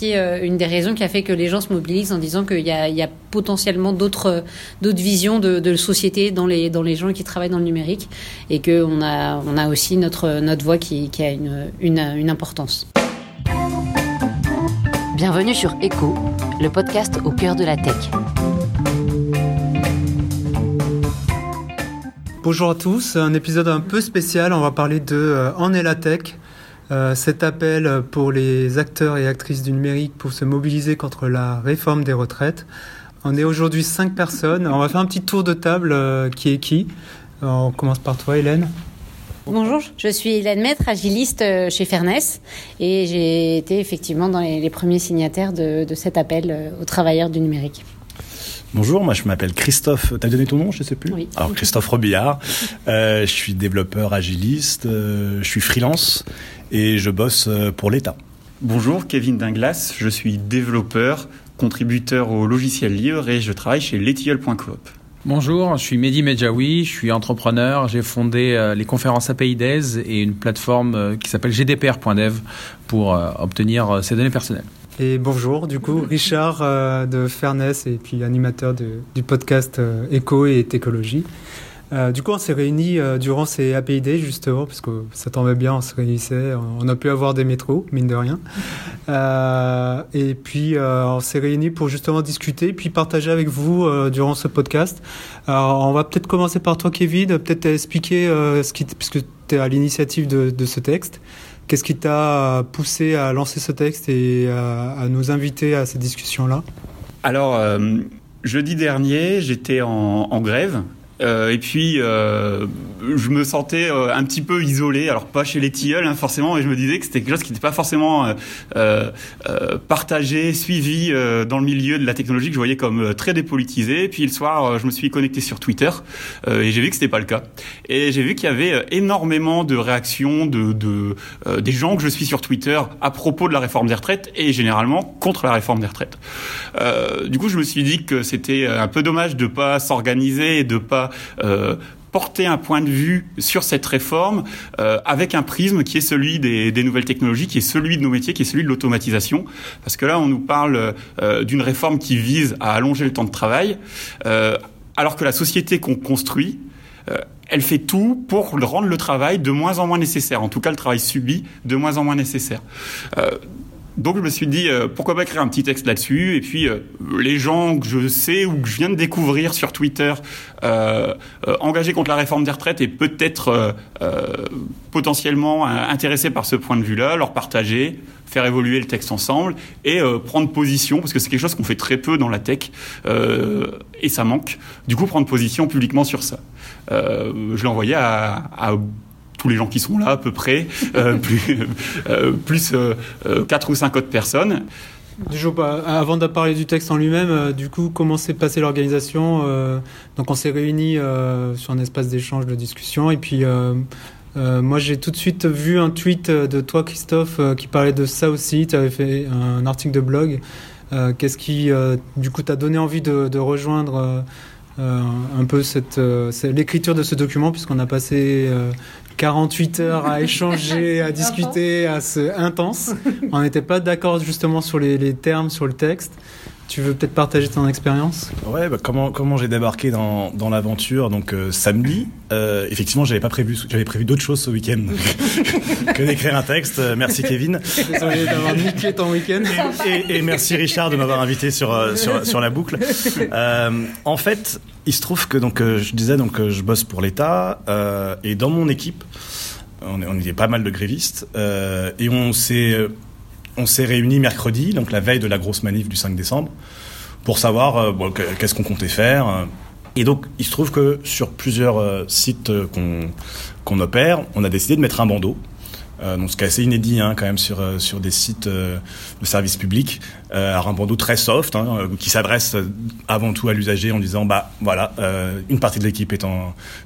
C'est une des raisons qui a fait que les gens se mobilisent en disant qu'il y, y a, potentiellement d'autres d'autres visions de, de, société dans les dans les gens qui travaillent dans le numérique et qu'on a on a aussi notre notre voix qui, qui a une, une, une importance. Bienvenue sur Echo, le podcast au cœur de la tech. Bonjour à tous, un épisode un peu spécial, on va parler de euh, En est la tech, euh, cet appel pour les acteurs et actrices du numérique pour se mobiliser contre la réforme des retraites. On est aujourd'hui cinq personnes, on va faire un petit tour de table euh, qui est qui. On commence par toi Hélène. Bonjour, je suis Hélène Maître, agiliste chez Fairness et j'ai été effectivement dans les, premiers signataires de cet appel aux travailleurs du numérique. Bonjour, moi je m'appelle Christophe. T'as donné ton nom, je sais plus. Oui. Alors Christophe Robillard. Euh, je suis développeur agiliste. Euh, je suis freelance et je bosse euh, pour l'État. Bonjour, Kevin Dinglas. Je suis développeur, contributeur au logiciel libre et je travaille chez letiole.coop. Bonjour, je suis Mehdi Medjaoui, je suis entrepreneur. J'ai fondé euh, les conférences API Days et une plateforme euh, qui s'appelle gdpr.dev pour euh, obtenir ces données personnelles. Et bonjour, du coup, Richard euh, de Fairness et puis animateur du podcast euh, Éco et Técologie. Euh, du coup, on s'est réunis durant ces API Days, justement, parce que ça tombait bien, on se réunissait, on a pu avoir des métros, mine de rien. et puis, on s'est réunis pour justement discuter, puis partager avec vous durant ce podcast. Alors, on va peut-être commencer par toi, Kevin, peut-être expliquer ce qui, puisque tu es à l'initiative de ce texte. Qu'est-ce qui t'a poussé à lancer ce texte et à, nous inviter à cette discussion-là? Alors, euh, jeudi dernier, j'étais en, grève. Euh, et puis, euh, je me sentais euh, un petit peu isolé. Alors, pas chez les tilleuls, hein, forcément, mais je me disais que c'était quelque chose qui n'était pas forcément euh, euh, partagé, suivi dans le milieu de la technologie, que je voyais comme très dépolitisé. Et puis, le soir, je me suis connecté sur Twitter et j'ai vu que c'était pas le cas. Et j'ai vu qu'il y avait énormément de réactions de, de des gens que je suis sur Twitter à propos de la réforme des retraites et généralement contre la réforme des retraites. du coup, je me suis dit que c'était un peu dommage de pas s'organiser et de pas euh, porter un point de vue sur cette réforme euh, avec un prisme qui est celui des, nouvelles technologies, qui est celui de nos métiers, qui est celui de l'automatisation. Parce que là, on nous parle euh, d'une réforme qui vise à allonger le temps de travail, alors que la société qu'on construit, elle fait tout pour rendre le travail de moins en moins nécessaire. En tout cas, le travail subi de moins en moins nécessaire. Donc je me suis dit euh, pourquoi pas créer un petit texte là-dessus? Et puis euh, les gens que je sais ou que je viens de découvrir sur Twitter euh, engagés contre la réforme des retraites et peut-être potentiellement intéressés par ce point de vue-là, leur partager, faire évoluer le texte ensemble et prendre position parce que c'est quelque chose qu'on fait très peu dans la tech et ça manque. Du coup prendre position publiquement sur ça. je l'ai envoyé à tous les gens qui sont là à peu près, euh, plus, euh, plus euh, quatre ou cinq autres personnes. Bah, avant de parler du texte en lui-même, euh, du coup, comment s'est passée l'organisation euh, Donc, on s'est réunis euh, sur un espace d'échange, de discussion, et puis moi, j'ai tout de suite vu un tweet de toi, Christophe, qui parlait de ça aussi. Tu avais fait un article de blog. Qu'est-ce qui, du coup, t'a donné envie de, de rejoindre un peu l'écriture de ce document, puisqu'on a passé 48 heures à échanger, à discuter, à se intense. On n'était pas d'accord justement sur les, les, termes, sur le texte. Tu veux peut-être partager ton expérience? Ouais, bah, comment comment j'ai débarqué dans, dans l'aventure donc euh, samedi. Euh, effectivement, j'avais pas prévu j'avais prévu d'autres choses ce week-end que d'écrire un texte. Euh, merci Kevin. Désolé d'avoir niqué ton week-end. Et, et, et, merci Richard de m'avoir invité sur sur sur la boucle. Euh, en fait, il se trouve que donc je disais donc je bosse pour l'État et dans mon équipe on, on était pas mal de grévistes et on s'est on s'est réunis mercredi, donc la veille de la grosse manif du 5 décembre, pour savoir euh, qu'est-ce qu'on comptait faire. Et donc, il se trouve que sur plusieurs euh, sites qu'on qu opère, on a décidé de mettre un bandeau. Euh, donc, ce qui est assez inédit hein, quand même sur des sites euh, de services publics, euh, un bandeau très soft hein, qui s'adresse avant tout à l'usager en disant bah voilà une partie de l'équipe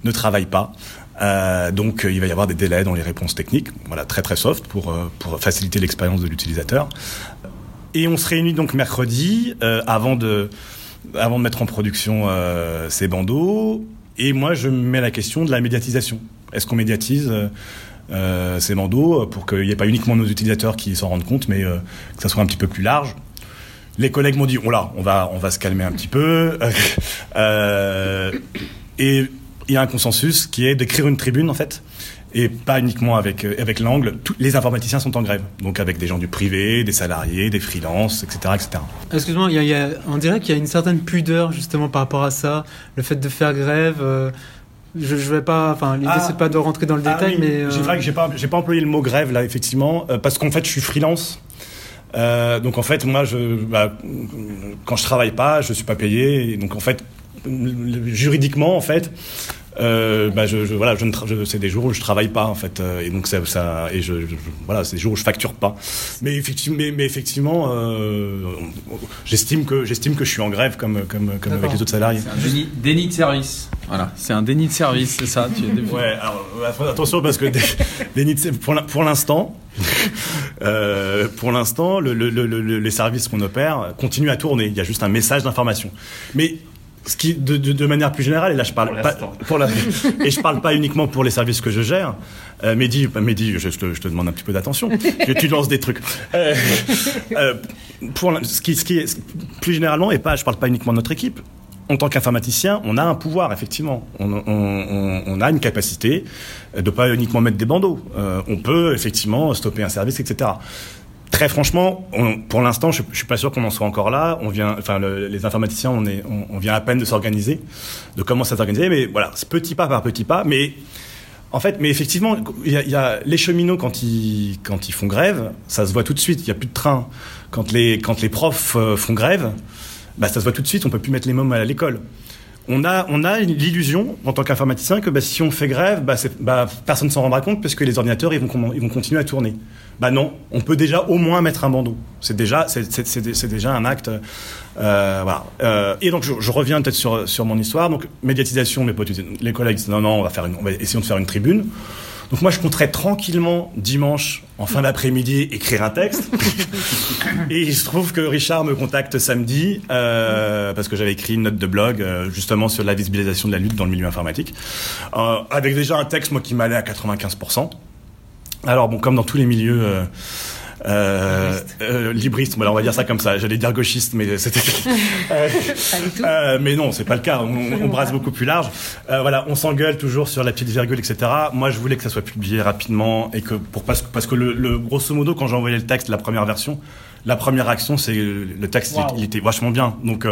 ne travaille pas, euh, donc il va y avoir des délais dans les réponses techniques, voilà très très soft pour euh, pour faciliter l'expérience de l'utilisateur. Et on se réunit donc mercredi euh, avant de avant de mettre en production ces bandeaux. Et moi je me mets la question de la médiatisation. Est-ce qu'on médiatise euh, ces bandeaux pour qu'il n'y ait pas uniquement nos utilisateurs qui s'en rendent compte, mais euh, que ça soit un petit peu plus large? Les collègues m'ont dit, oh là, on va, on va se calmer un petit peu. Euh, et il y a un consensus qui est d'écrire une tribune, en fait, et pas uniquement avec, euh, avec l'angle. Tous les informaticiens sont en grève, donc avec des gens du privé, des salariés, des freelances, etc. etc. Excuse-moi, il y a- il y a- on dirait qu'il y a une certaine pudeur justement par rapport à ça, le fait de faire grève. euh, je, je vais pas, enfin, l'idée Ah. c'est pas de rentrer dans le Ah détail, oui, mais euh, c'est vrai que j'ai pas, j'ai pas employé le mot grève là, effectivement, euh, parce qu'en fait, je suis freelance. Donc en fait, moi, je, bah, quand je travaille pas, je suis pas payé. Donc en fait, juridiquement, en fait, euh, bah, je, je- voilà, je je- c'est des jours où je travaille pas en fait, euh, et donc ça, ça et je, voilà, c'est des jours où je facture pas. Mais effectivement, mais, mais effectivement, euh, j'estime que j'estime que je suis en grève comme comme comme avec les autres salariés. C'est un déni, déni de service. Voilà, c'est un déni de service, c'est ça. Tu Ouais, alors euh, attention parce que nids de- pour l'in- pour l'instant, euh, pour l'instant, le, le- le- le- les services qu'on opère continuent à tourner. Il y a juste un message d'information. Mais ce qui, de, de, de manière plus générale, et là je parle Pour pas l'instant. pour la, et je parle pas uniquement pour les services que je gère. Euh, Mehdi, Mehdi, je, je te, je te demande un petit peu d'attention. que tu lances des trucs. Euh, euh, pour la- ce qui, ce qui est plus généralement, et pas, je parle pas uniquement de notre équipe. En tant qu'informaticien, on a un pouvoir, effectivement. On, on- on- on a une capacité de pas uniquement mettre des bandeaux. Euh, on peut effectivement stopper un service, etc. Très franchement, pour l'instant, je, je suis pas sûr qu'on en soit encore là. On vient, enfin, le- les informaticiens, on est, on, vient à peine de s'organiser, de commencer à s'organiser. Mais voilà, c'est petit pas par petit pas. Mais en fait, mais effectivement, il y a, il y a les cheminots quand ils quand ils font grève, ça se voit tout de suite. Il y a plus de train. Quand les quand les profs euh, font grève, bah ça se voit tout de suite. On peut plus mettre les mômes à l'école. On a, on a l'illusion, en tant qu'informaticien, que bah, si on fait grève, bah, bah, personne ne s'en rendra compte parce que les ordinateurs ils vont, ils vont continuer à tourner. Bah non, on peut déjà au moins mettre un bandeau. C'est déjà, c'est- déjà un acte. euh, voilà. Euh, et donc je, reviens peut-être sur, sur mon histoire. Donc médiatisation, mes potes, les collègues disent non, non, on va, faire on va essayer de faire une tribune. Donc moi, je compterais tranquillement dimanche, en fin d'après-midi, écrire un texte. Et il se trouve que Richard me contacte samedi, euh, parce que j'avais écrit une note de blog, euh, justement sur la visibilisation de la lutte dans le milieu informatique, euh, avec déjà un texte, moi, qui m'allait à 95%. Alors bon, comme dans tous les milieux... Euh, euh, voilà, on va dire ça comme ça. J'allais dire gauchiste, mais c'était. Euh, mais non, c'est pas le cas. On, on brasse beaucoup plus large. Voilà, on s'engueule toujours sur la petite virgule, etc. Moi, je voulais que ça soit publié rapidement et que pour parce, que- parce que le, le- grosso modo, quand j'ai envoyé le texte, la première version, la première action, c'est le texte, il- Wow. il, était vachement bien. Donc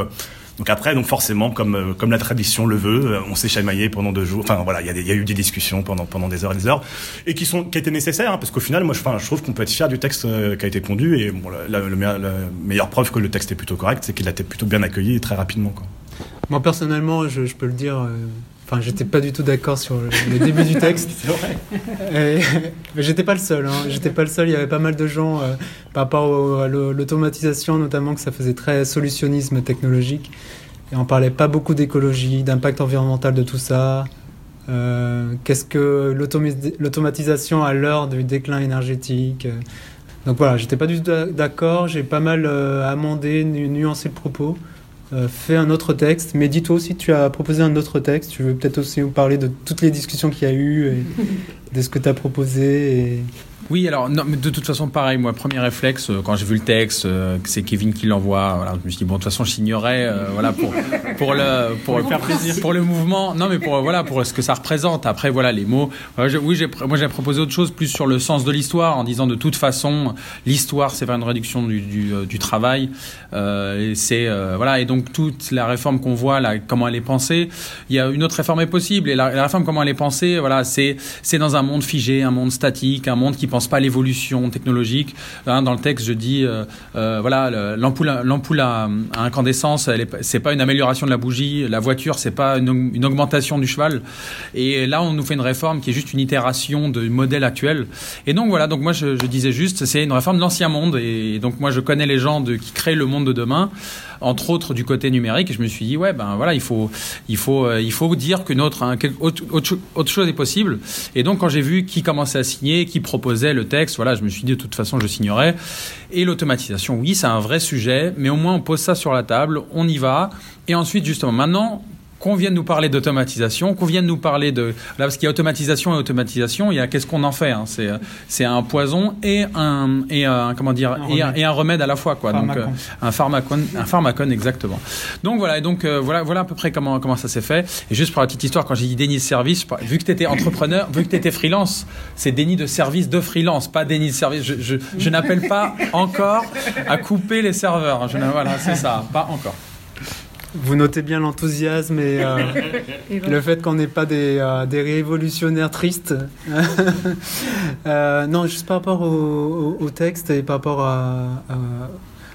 donc après, donc forcément, comme euh, comme la tradition le veut, euh, on s'est chamaillé pendant deux jours. Enfin voilà, il y, a eu des discussions pendant pendant des heures et des heures, et qui sont qui étaient nécessaires, hein, parce qu'au final, moi, je, trouve qu'on peut être fier du texte euh, qui a été pondu. Et la, la- le meilleur- la meilleure preuve que le texte est plutôt correct, c'est qu'il a été plutôt bien accueilli très rapidement. Moi personnellement, je, peux le dire. Enfin, j'étais pas du tout d'accord sur le, début du texte. Et- mais j'étais pas le seul. Hein. J'étais pas le seul. Il y avait pas mal de gens euh, par rapport au- à l'au- l'automatisation, notamment que ça faisait très solutionnisme technologique. Et on parlait pas beaucoup d'écologie, d'impact environnemental de tout ça. Euh, Qu'est-ce que l'automatisation à l'heure du déclin énergétique euh. Donc voilà, j'étais pas du tout d'a- d'accord. J'ai pas mal euh, amendé, nu- nuancé le propos. Euh, fait un autre texte. Mais dis-toi aussi, tu as proposé un autre texte. Tu veux peut-être aussi nous parler de toutes les discussions qu'il y a eu et de ce que tu as proposé. Et... Oui, alors non, mais de toute façon, pareil, moi, premier réflexe, euh, quand j'ai vu le texte, euh, que c'est Kevin qui l'envoie, voilà, je me suis dit, bon, de toute façon, je signerais, euh, voilà, pour, pour le, pour, faire plaisir. pour le mouvement, non, mais pour, voilà, pour ce que ça représente. Après, voilà, les mots. Euh, je- oui, moi, j'ai proposé autre chose, plus sur le sens de l'histoire, en disant, de toute façon, l'histoire, c'est faire une réduction du, du, du travail, et c'est, voilà, et donc, toute la réforme qu'on voit, là, comment elle est pensée, il y a une autre réforme est possible, et la, la réforme, comment elle est pensée, voilà, c'est, c'est dans un monde figé, un monde statique, un monde qui pense pas à l'évolution technologique. Hein, dans le texte, je dis, euh, euh, voilà, le- l'ampoule, à- à, incandescence, c'est pas une amélioration de la bougie. La voiture, c'est pas une, aug- une augmentation du cheval. Et là, on nous fait une réforme qui est juste une itération du modèle actuel. Et donc voilà, donc moi je, disais juste, c'est une réforme de l'ancien monde. Et donc moi je connais les gens de, qui créent le monde de demain, entre autres du côté numérique. Et je me suis dit, ouais, ben voilà, il faut, il faut, euh, il faut dire qu'une autre, hein, autre, autre chose est possible. Et donc quand j'ai vu qui commençait à signer, qui proposait le texte, voilà, je me suis dit de toute façon je signerais. Et l'automatisation, oui, c'est un vrai sujet, mais au moins on pose ça sur la table, on y va. Et ensuite, justement, maintenant qu'on vienne nous parler d'automatisation, qu'on vienne nous parler de là parce qu'il y a automatisation et automatisation, il y a qu'est-ce qu'on en fait hein, C'est c'est un poison et un et un comment dire Un et, un, remède. et un remède à la fois quoi. Donc Pharmacon. euh, un pharmacone, un pharmacone exactement. Donc voilà et donc euh, voilà voilà à peu près comment comment ça s'est fait. Et juste pour la petite histoire, quand j'ai dit déni de service, je vu que tu étais entrepreneur, vu que tu étais freelance, c'est déni de service de freelance, pas déni de service. Je, je, je n'appelle pas encore à couper les serveurs. Je, n'a- voilà, c'est ça, pas encore. Vous notez bien l'enthousiasme et euh, le fait qu'on n'ait pas des, euh, des révolutionnaires tristes. Euh, non, juste par rapport au, au- au texte et par rapport à. à-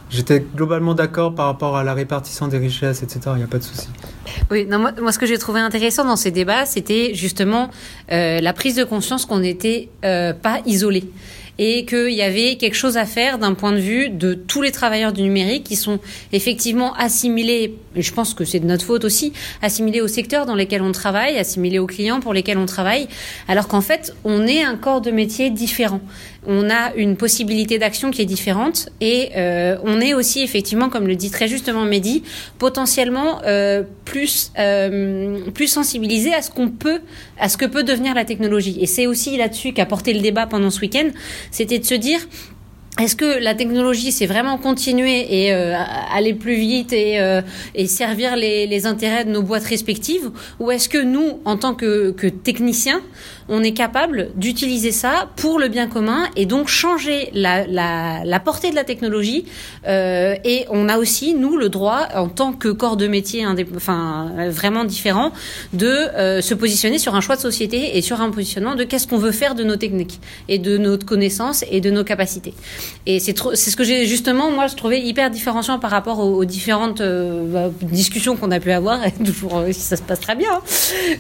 J'étais globalement d'accord par rapport à la répartition des richesses, etc. Il n'y a pas de souci. Oui, non, moi, moi, ce que j'ai trouvé intéressant dans ces débats, c'était justement euh, la prise de conscience qu'on n'était euh, pas isolé et qu'il y avait quelque chose à faire d'un point de vue de tous les travailleurs du numérique qui sont effectivement assimilés, et je pense que c'est de notre faute aussi, assimilés au secteur dans lequel on travaille, assimilés aux clients pour lesquels on travaille, alors qu'en fait, on est un corps de métier différent. On a une possibilité d'action qui est différente et euh, on est aussi effectivement, comme le dit très justement Mehdi, potentiellement euh, plus euh, plus sensibilisé à ce qu'on peut, à ce que peut devenir la technologie. Et c'est aussi là-dessus qu'a porté le débat pendant ce week-end, c'était de se dire est-ce que la technologie, c'est vraiment continuer et euh, aller plus vite et, euh, et servir les, les intérêts de nos boîtes respectives? Ou est-ce que nous, en tant que, que techniciens, on est capable d'utiliser ça pour le bien commun et donc changer la, la, la portée de la technologie euh, Et on a aussi, nous, le droit, en tant que corps de métier enfin, vraiment différent, de euh, se positionner sur un choix de société et sur un positionnement de qu'est-ce qu'on veut faire de nos techniques et de notre connaissance et de nos capacités. Et c'est ce que j'ai justement, moi, je trouvais hyper différenciant par rapport aux, différentes euh, bah, discussions qu'on a pu avoir, et toujours euh, si ça se passe très bien. hein.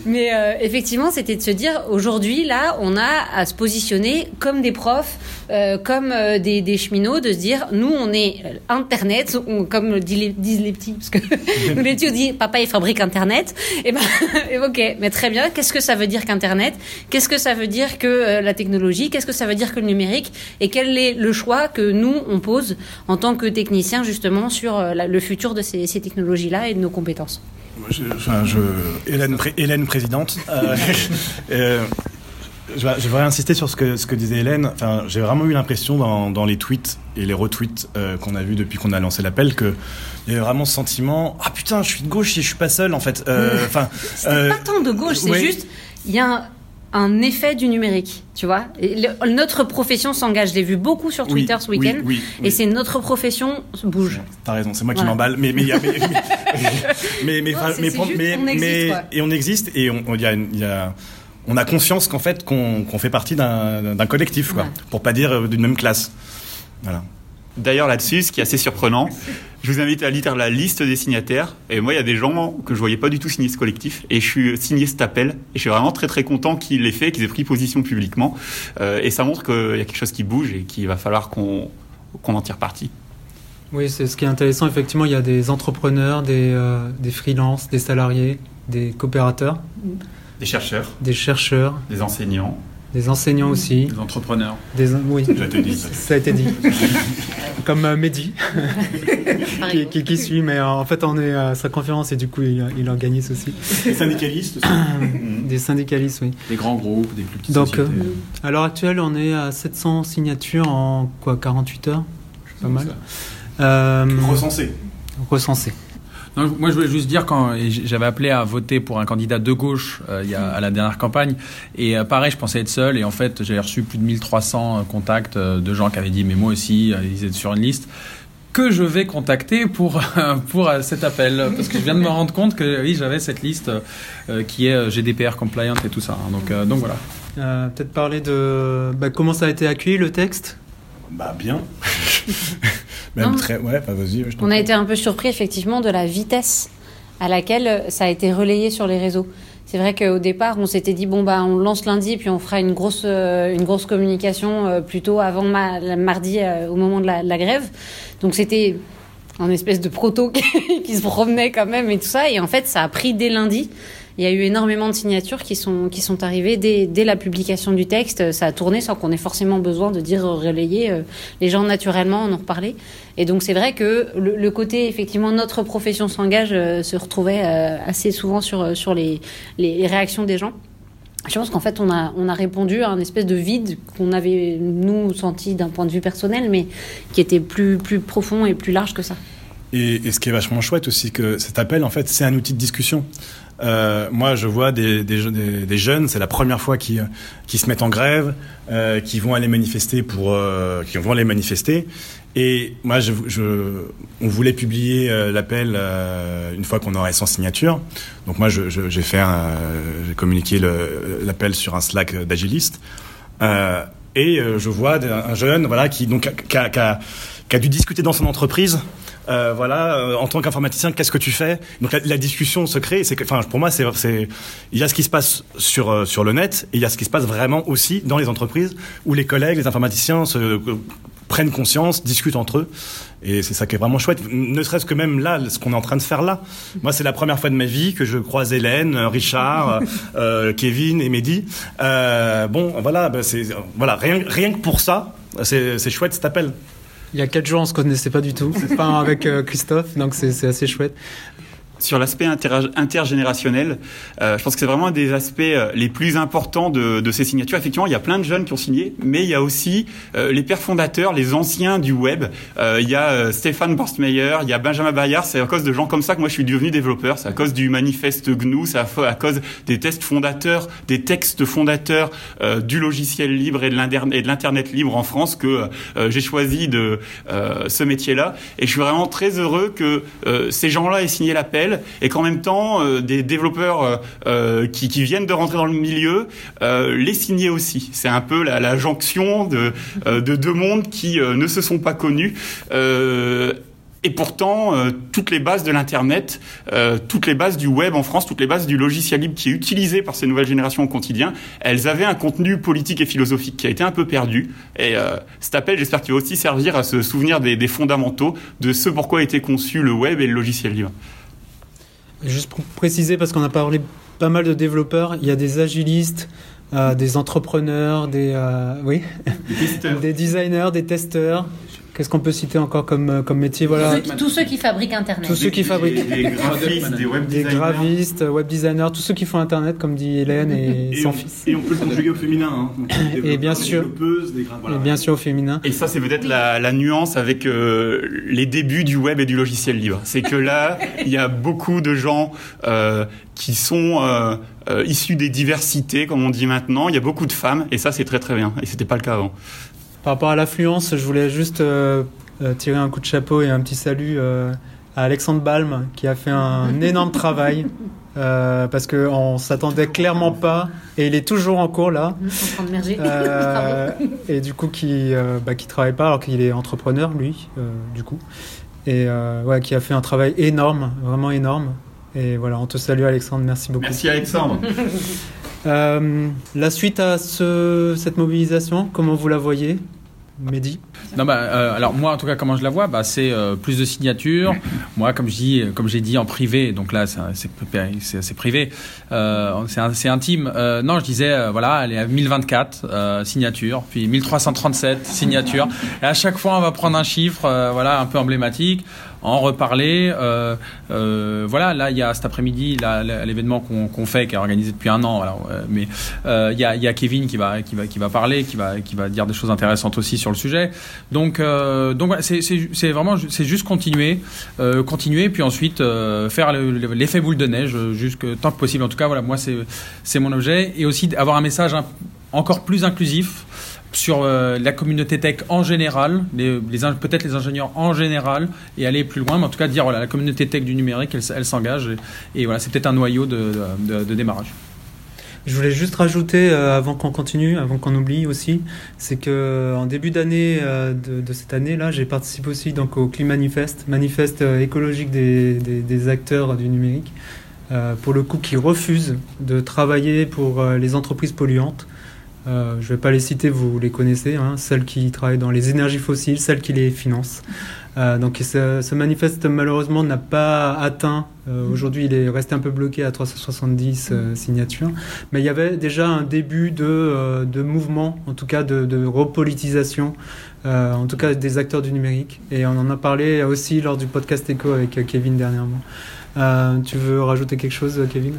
Mais euh, effectivement, c'était de se dire, aujourd'hui, là, on a à se positionner comme des profs, euh, comme euh, des, cheminots, de se dire, nous, on est euh, Internet, comme dit les- disent les petits, parce que nous, les petits, on dit, papa, il fabrique Internet. Et ben, ok, mais très bien, qu'est-ce que ça veut dire qu'Internet? Qu'est-ce que ça veut dire que euh, la technologie? Qu'est-ce que ça veut dire que le numérique? Et quel est le choix que nous, on pose en tant que techniciens, justement, sur euh, la- le futur de ces, ces technologies-là et de nos compétences Moi, je, enfin, je- Hélène, pré- Hélène présidente. euh, euh, je, voudrais insister sur ce que, ce que disait Hélène. Enfin, j'ai vraiment eu l'impression dans, dans les tweets et les retweets euh, qu'on a vus depuis qu'on a lancé l'appel que il y avait vraiment ce sentiment ah putain je suis de gauche et je suis pas seul en fait. Enfin, C'est pas tant de gauche, c'est ouais. juste, il y a un, un effet du numérique, tu vois. Le- notre profession s'engage, je l'ai vu beaucoup sur oui, Twitter ce week-end, oui, et oui. c'est notre profession bouge. T'as raison, c'est moi qui Voilà. m'emballe, mais mais mais mais mais et on existe et on il y a, y a on a conscience qu'en fait qu'on qu'on fait partie d'un d'un collectif quoi, Ouais. pour pas dire euh, d'une même classe. Voilà. D'ailleurs, là-dessus, ce qui est assez surprenant, je vous invite à lire la liste des signataires. Et moi, il y a des gens que je voyais pas du tout signer ce collectif. Et je suis signé cet appel. Et je suis vraiment très très content qu'ils l'aient fait, qu'ils aient pris position publiquement. Euh, et ça montre qu'il y a quelque chose qui bouge et qu'il va falloir qu'on qu'on en tire parti. Oui, c'est ce qui est intéressant. Effectivement, il y a des entrepreneurs, des, euh, des freelances, des salariés, des coopérateurs, Des chercheurs, des chercheurs, des enseignants, des enseignants aussi. Les entrepreneurs. Des, oui, ça a été dit. Comme euh, Mehdi, qui, exemple. qui, qui suit, mais euh, en fait, on est à sa conférence et du coup, il, il organise aussi. Les syndicalistes. Des syndicalistes, oui. Des grands groupes, des plus petites Donc, sociétés. À l'heure actuelle, on est à 700 signatures en quoi 48 heures? C'est pas mal. Euh, Recensés. Non, moi, je voulais juste dire quand j'avais appelé à voter pour un candidat de gauche euh, il y a, à la dernière campagne, et euh, pareil, je pensais être seul, et en fait, j'avais reçu plus de 1300 contacts euh, de gens qui avaient dit, mais moi aussi, euh, ils étaient sur une liste que je vais contacter pour pour euh, cet appel parce que je viens de me rendre compte que oui j'avais cette liste euh, qui est euh, GDPR compliant et tout ça hein. donc euh, donc voilà Euh, Peut-être parler de bah, comment ça a été accueilli le texte? Bah bien. Même Non. très. Ouais, bah, vas-y. je t'en On a été un peu surpris effectivement de la vitesse à laquelle euh, ça a été relayé sur les réseaux. C'est vrai qu'au départ, on s'était dit bon bah on lance lundi puis on fera une grosse euh, une grosse communication euh, plutôt avant ma- mardi euh, au moment de la, de la grève. Donc c'était un espèce de proto qui se promenait quand même et tout ça et en fait ça a pris dès lundi il y a eu énormément de signatures qui sont, qui sont arrivées dès, dès la publication du texte. Ça a tourné sans qu'on ait forcément besoin de dire relayer. Euh, les gens naturellement en ont reparlé. Et donc c'est vrai que le, côté, effectivement, notre profession s'engage euh, se retrouvait euh, assez souvent sur, sur les, les réactions des gens. Je pense qu'en fait, on a, on a répondu à un espèce de vide qu'on avait, nous, senti d'un point de vue personnel, mais qui était plus, plus profond et plus large que ça. Et, ce qui est vachement chouette aussi, que cet appel, en fait, c'est un outil de discussion. Euh, moi, je vois des, des, des, jeunes, c'est la première fois qui qui se mettent en grève, euh, qui vont aller manifester pour, euh, qui vont aller manifester. Et moi, je, je on voulait publier euh, l'appel euh, une fois qu'on aurait 100 signatures. Donc moi, j'ai je, fait, j'ai communiqué l'appel sur un Slack d'agiliste. Et je vois un jeune, voilà, qui donc qui a, dû discuter dans son entreprise euh, voilà, euh, en tant qu'informaticien, qu'est-ce que tu fais? Donc la, discussion se crée. C'est, enfin, pour moi, c'est, il y a ce qui se passe sur euh, sur le net et il y a ce qui se passe vraiment aussi dans les entreprises où les collègues, les informaticiens se prennent conscience, discutent entre eux. Et c'est ça qui est vraiment chouette. Ne serait-ce que même là, ce qu'on est en train de faire là. Moi, c'est la première fois de ma vie que je croise Hélène, Richard, euh, Kevin et Mehdi. Euh, bon, voilà, bah, c'est voilà rien, rien que pour ça, c'est, c'est chouette cet appel. Il y a quatre jours, on se connaissait pas du tout. Enfin, avec euh, Christophe, donc c'est assez chouette sur l'aspect intergénérationnel, euh, je pense que c'est vraiment un des aspects euh, les plus importants de, ces signatures. Effectivement, il y a plein de jeunes qui ont signé, mais il y a aussi euh, les pères fondateurs, les anciens du web. Il y a Stéphane Borstmeyer, il y a Benjamin Bayard. C'est à cause de gens comme ça que moi je suis devenu développeur. C'est à cause du manifeste GNU, c'est à, cause des tests fondateurs, des textes fondateurs du logiciel libre et de l'internet libre en France que j'ai choisi de ce métier-là. Et je suis vraiment très heureux que ces gens-là aient signé l'appel et qu'en même temps euh, des développeurs euh, euh, qui, viennent de rentrer dans le milieu les signer aussi. C'est un peu la, jonction de, de deux mondes qui ne se sont pas connus. Et pourtant, toutes les bases de l'Internet, toutes les bases du web en France, toutes les bases du logiciel libre qui est utilisé par ces nouvelles générations au quotidien, elles avaient un contenu politique et philosophique qui a été un peu perdu. Et cet appel, j'espère qu'il va aussi servir à se souvenir des, des fondamentaux de ce pourquoi a été conçu le web et le logiciel libre. Juste pour préciser, parce qu'on a parlé pas mal de développeurs, il y a des agilistes, euh, des entrepreneurs, des, euh, oui, des designers, des testeurs, Qu'est-ce qu'on peut citer encore comme, euh, comme métier voilà. tous, ceux, qui fabriquent Internet. Tous ceux qui fabriquent. Des, graphistes, des web designers. Des graphistes, web designers, tous ceux qui font Internet, comme dit Hélène et, son fils. Et on peut le conjuguer au féminin. Hein. et bien sûr. Et bien sûr au féminin. Et ça, c'est peut-être la, la, nuance avec euh, les débuts du web et du logiciel libre. C'est que là, il y a beaucoup de gens euh, qui sont euh, euh, issus des diversités, comme on dit maintenant. Il y a beaucoup de femmes, et ça, c'est très très bien. Et c'était pas le cas avant. Par rapport à l'affluence, je voulais juste euh, euh, tirer un coup de chapeau et un petit salut euh, à Alexandre Balm qui a fait un énorme travail. parce qu'on s'attendait clairement pas et il est toujours en cours là. En train de merger. et du coup qui bah, qui travaille pas alors qu'il est entrepreneur lui du coup et ouais qui a fait un travail énorme vraiment énorme et voilà on te salue Alexandre merci beaucoup. Merci Alexandre. la suite à ce, cette mobilisation comment vous la voyez? Mehdi non, bah, euh, alors moi, en tout cas, comment je la vois, bah, c'est euh, plus de signatures. Moi, comme je dis, comme j'ai dit en privé, donc là, c'est assez privé, euh, c'est intime. Euh, non, je disais, voilà, elle est à 1024 signatures, puis 1337 signatures. Et à chaque fois, on va prendre un chiffre, voilà, un peu emblématique en reparler. Euh, euh, voilà, là, il y a cet après-midi l'événement qu'on fait, qui est organisé depuis un an. Euh, mais il y a, Kevin qui va, qui va, parler, qui va, dire des choses intéressantes aussi sur le sujet. Donc, c'est vraiment, c'est juste continuer, continuer, puis ensuite faire l'effet boule de neige, jusque tant que possible. En tout cas, voilà, moi c'est mon objet, et aussi avoir un message encore plus inclusif sur euh, la communauté tech en général, peut-être les ingénieurs en général, et aller plus loin, mais en tout cas dire voilà, la communauté tech du numérique, elle, s'engage, et, voilà, c'est peut-être un noyau de, démarrage. Je voulais juste rajouter, euh, avant qu'on continue, avant qu'on oublie aussi, c'est que en début d'année euh, de, cette année-là, j'ai participé aussi donc au Climat Manifeste, écologique des, des, acteurs du numérique, pour le coup qui refusent de travailler pour les entreprises polluantes. Euh, je ne vais pas les citer, vous les connaissez, hein, celles qui travaillent dans les énergies fossiles, celles qui les financent. Euh, donc ce, manifeste malheureusement n'a pas atteint. Euh, Aujourd'hui, il est resté un peu bloqué à 370 euh, signatures, mais il y avait déjà un début de, mouvement, en tout cas de, de repolitisation, en tout cas des acteurs du numérique. Et on en a parlé aussi lors du podcast Echo avec Kevin dernièrement. tu veux rajouter quelque chose, Kevin?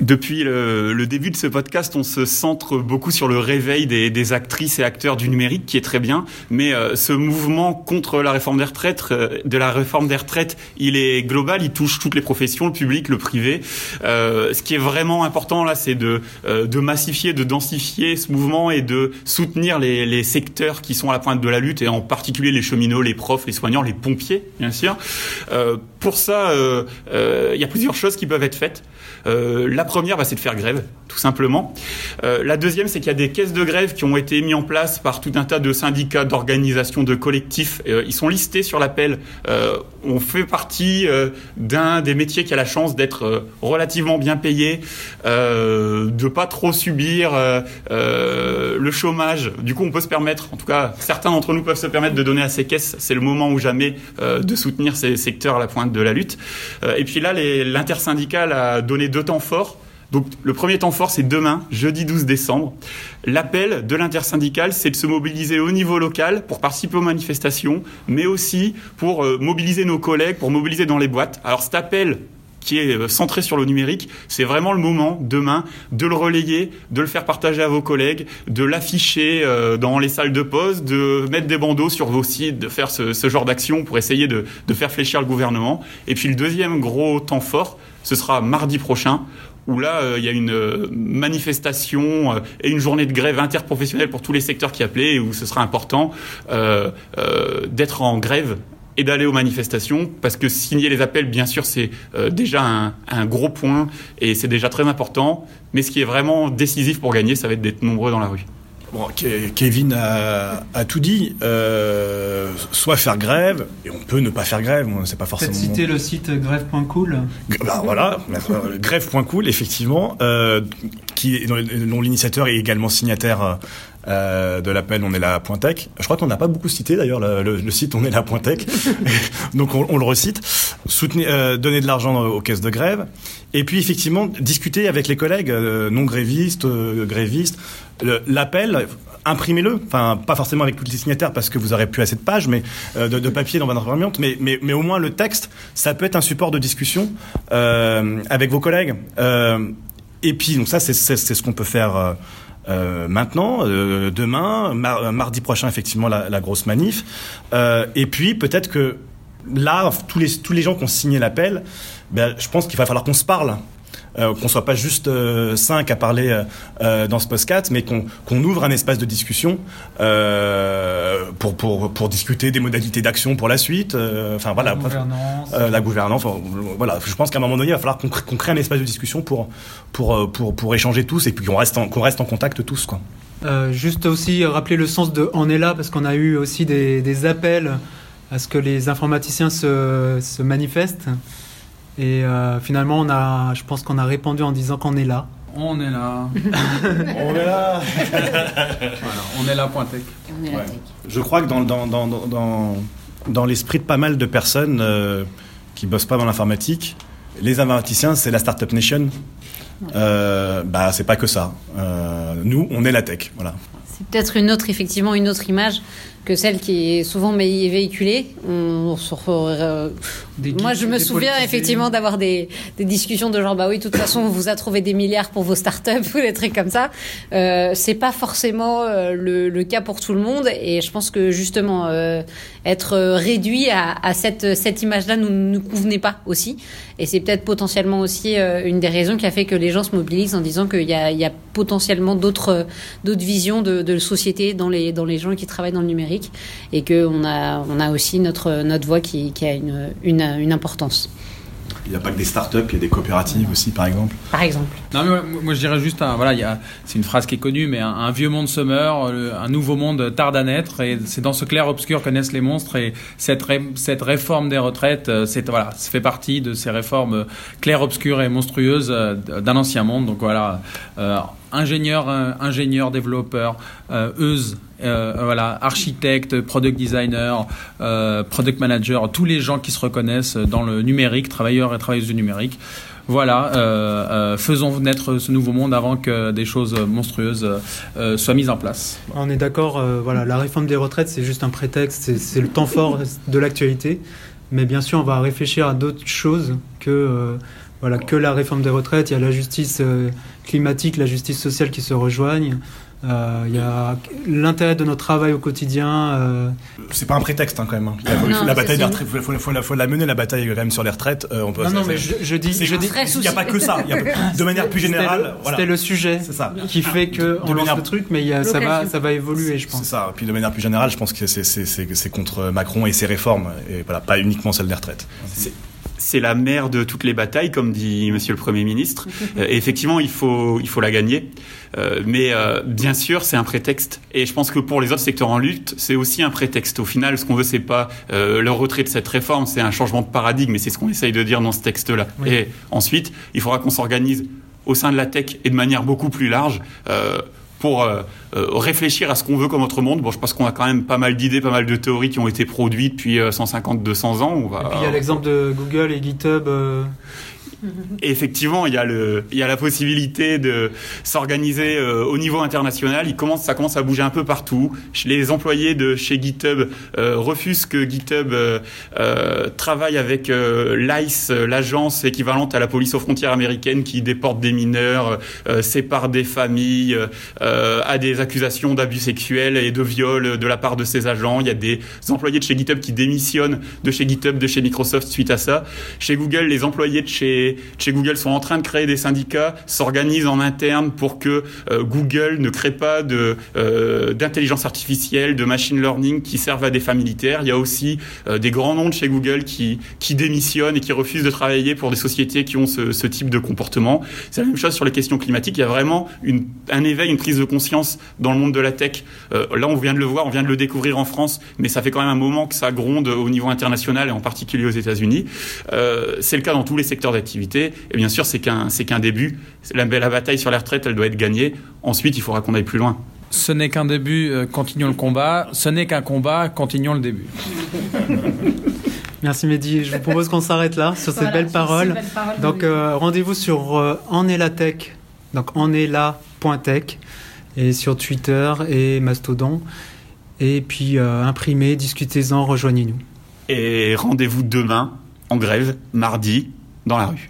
Depuis le, le, début de ce podcast, on se centre beaucoup sur le réveil des, des actrices et acteurs du numérique, qui est très bien. Mais euh, ce mouvement contre la réforme des retraites, euh, de la réforme des retraites, il est global, il touche toutes les professions, le public, le privé. Euh, ce qui est vraiment important là, c'est de, euh, de massifier, de densifier ce mouvement et de soutenir les, les, secteurs qui sont à la pointe de la lutte, et en particulier les cheminots, les profs, les soignants, les pompiers, bien sûr. pour ça, il y a plusieurs choses qui peuvent être faites. la première, bah, c'est de faire grève, tout simplement. Euh, la deuxième, c'est qu'il y a des caisses de grève qui ont été mises en place par tout un tas de syndicats, d'organisations, de collectifs. Euh, ils sont listés sur l'appel. Euh, on fait partie d'un des métiers qui a la chance d'être relativement bien payé, de pas trop subir le chômage. Du coup, on peut se permettre, en tout cas, certains d'entre nous peuvent se permettre de donner à ces caisses. C'est le moment ou jamais de soutenir ces secteurs à la pointe de la lutte. et puis là, l'intersyndicale a donné deux temps forts. Donc le premier temps fort, c'est demain, jeudi 12 décembre. L'appel de l'intersyndicale, c'est de se mobiliser au niveau local pour participer aux manifestations, mais aussi pour euh, mobiliser nos collègues, pour mobiliser dans les boîtes. Alors cet appel qui est euh, centré sur le numérique, c'est vraiment le moment demain de le relayer, de le faire partager à vos collègues, de l'afficher euh, dans les salles de poste, de mettre des bandeaux sur vos sites, de faire ce, genre d'action pour essayer de faire fléchir le gouvernement. Et puis le deuxième gros temps fort, ce sera mardi prochain où là, euh, il y a une euh, manifestation euh, et une journée de grève interprofessionnelle pour tous les secteurs qui appelaient, où ce sera important d'être en grève et d'aller aux manifestations, parce que signer les appels, bien sûr, c'est déjà un, gros point, et c'est déjà très important, mais ce qui est vraiment décisif pour gagner, ça va être d'être nombreux dans la rue. Bon, Kevin a, a tout dit. Euh, soit faire grève, et on peut ne pas faire grève, c'est pas forcément. Peut-être citer le site grève.cool. Bah, voilà, grève.cool, effectivement, euh, qui, dont l'initiateur est également signataire euh, de l'appel On est là Pointec. Je crois qu'on n'a pas beaucoup cité d'ailleurs le, le, le, site On est là Pointec, donc on, on, le recite. Soutenir, euh, donner de l'argent aux caisses de grève, et puis effectivement discuter avec les collègues euh, non grévistes, euh, grévistes. L'appel, imprimez-le, enfin pas forcément avec tous les signataires parce que vous aurez plus assez de pages, mais euh, de, de, papier dans votre imprimante, mais, mais, mais au moins le texte, ça peut être un support de discussion avec vos collègues. Et puis donc ça c'est ce qu'on peut faire. Maintenant, demain, mar mardi prochain, effectivement, la, grosse manif. Et puis, peut-être que là, tous les, tous les gens qui ont signé l'appel, ben, je pense qu'il va falloir qu'on se parle. Euh, qu'on soit pas juste euh, cinq à parler euh, dans ce podcast, mais qu'on qu ouvre un espace de discussion pour, pour, pour discuter des modalités d'action pour la suite. Enfin voilà, la gouvernance. la gouvernance. voilà, je pense qu'à un moment donné, il va falloir qu'on qu crée un espace de discussion pour pour pour, pour échanger tous et puis qu'on reste qu'on reste en contact tous quoi. Euh, juste aussi rappeler le sens de On est là parce qu'on a eu aussi des, des, appels à ce que les informaticiens se, se manifestent. Et euh, finalement, on a, je pense qu'on a répondu en disant qu'on est là. On est là. on est là. voilà, on est là, Pointec. Ouais. Je crois que dans, dans, dans, dans, dans l'esprit de pas mal de personnes euh, qui bossent pas dans l'informatique, les informaticiens, c'est la Startup Nation. Euh, bah, c'est pas que ça. Euh, nous, on est la tech. Voilà. C'est peut-être une autre, effectivement, une autre image que celle qui est souvent véhiculée. On, moi, je me souviens effectivement d'avoir des, des, discussions de genre, bah oui, de toute façon, on vous a trouvé des milliards pour vos startups ou des trucs comme ça. Euh, c'est pas forcément euh, le, le, cas pour tout le monde, et je pense que justement euh, être réduit à, à cette, cette image-là nous nous convenait pas aussi, et c'est peut-être potentiellement aussi euh, une des raisons qui a fait que les gens se mobilisent en disant qu'il y a, il y a potentiellement d'autres d'autres visions de, de société dans les dans les gens qui travaillent dans le numérique et qu'on a, on a aussi notre, notre voix qui, qui a une, une, une importance. Il n'y a pas que des startups, il y a des coopératives aussi, par exemple. Par exemple. Non, mais moi, moi je dirais juste, un, voilà, c'est une phrase qui est connue, mais un, un vieux monde se meurt, le, un nouveau monde tarde à naître, et c'est dans ce clair-obscur que naissent les monstres, et cette, ré, cette réforme des retraites, c'est, voilà, ça fait partie de ces réformes clair-obscures et monstrueuses d'un ancien monde. Donc voilà, euh, ingénieurs, euh, ingénieurs, développeurs, euh, euse, euh, voilà, architectes, product designer, euh, product manager, tous les gens qui se reconnaissent dans le numérique, travailleurs et travailleuses du numérique. Voilà, euh, euh, faisons naître ce nouveau monde avant que des choses monstrueuses soient mises en place. On est d'accord, voilà, la réforme des retraites, c'est juste un prétexte, c'est- le temps fort de l'actualité. Mais bien sûr, on va réfléchir à d'autres choses que, voilà, que la réforme des retraites. Il y a la justice climatique, la justice sociale qui se rejoignent. Euh, il y a l'intérêt de notre travail au quotidien. euh, C'est pas un prétexte hein, quand même. hein. Il faut- Non, la bataille des c'est- retraites, faut, faut- faut la- faut la mener la bataille quand même sur les retraites. Euh, on peut, Non, non, c'est- mais je, je dis, c'est- je dis, vrai il n'y a pas que ça. Il y a- de manière plus c'était générale, le- voilà. c'était le sujet C'est ça. qui fait que on lance manière- le truc, mais il y a- ça va, ça va évoluer, je C'est pense. ça. Puis de manière plus générale, je pense que c'est- c'est c'est- c'est contre Macron et ses réformes, et voilà, pas uniquement celle des retraites. C'est la mère de toutes les batailles, comme dit Monsieur le Premier ministre. Euh, et effectivement, il faut, il faut la gagner. Euh, mais euh, bien sûr, c'est un prétexte. Et je pense que pour les autres secteurs en lutte, c'est aussi un prétexte. Au final, ce qu'on veut, c'est pas euh, le retrait de cette réforme, c'est un changement de paradigme. Et c'est ce qu'on essaye de dire dans ce texte-là. Oui. Et ensuite, il faudra qu'on s'organise au sein de la tech et de manière beaucoup plus large. Euh, pour euh, euh, réfléchir à ce qu'on veut comme autre monde. Bon, je pense qu'on a quand même pas mal d'idées, pas mal de théories qui ont été produites depuis euh, 150-200 ans. On va, Et puis il y a l'exemple de Google et GitHub. effectivement, il y a le, il y a la possibilité de s'organiser euh, au niveau international. Il commence, ça commence à bouger un peu partout. Les employés de chez GitHub euh, refusent que GitHub euh, travaille avec l'ICE, l'agence équivalente à la police aux frontières américaine qui déporte des mineurs, sépare des familles, a des accusations d'abus sexuels et de viol de la part de ces agents. Il y a des employés de chez GitHub qui démissionnent de chez GitHub, de chez Microsoft suite à ça. Chez Google, les employés de chez, chez Google sont en train de créer des syndicats, s'organisent en interne pour que euh, Google ne crée pas de euh, d'intelligence artificielle, de machine learning qui servent à des fins militaires. Il y a aussi euh, des grands noms de chez Google qui qui démissionnent et qui refusent de travailler pour des sociétés qui ont ce, type de comportement. C'est la même chose sur les questions climatiques. Il y a vraiment un éveil, une prise de conscience dans le monde de la tech. Là, on vient de le voir, on vient de le découvrir en France, mais ça fait quand même un moment que ça gronde au niveau international et en particulier aux États-Unis. C'est le cas dans tous les secteurs d'activité. Et bien sûr, c'est qu'un c'est qu'un début. La, la bataille sur les retraites, elle doit être gagnée. Ensuite, il faudra qu'on aille plus loin. Ce n'est qu'un début, euh, continuons le combat. Ce n'est qu'un combat, continuons le début. Merci Mehdi. Je vous propose qu'on s'arrête là sur ces belles sur paroles. ces belles paroles Donc euh, rendez-vous sur euh, En est la tech, donc en est là.tech et sur Twitter et Mastodon. Et puis euh, imprimez, discutez-en, rejoignez-nous. Et rendez-vous demain en grève, mardi, dans la rue.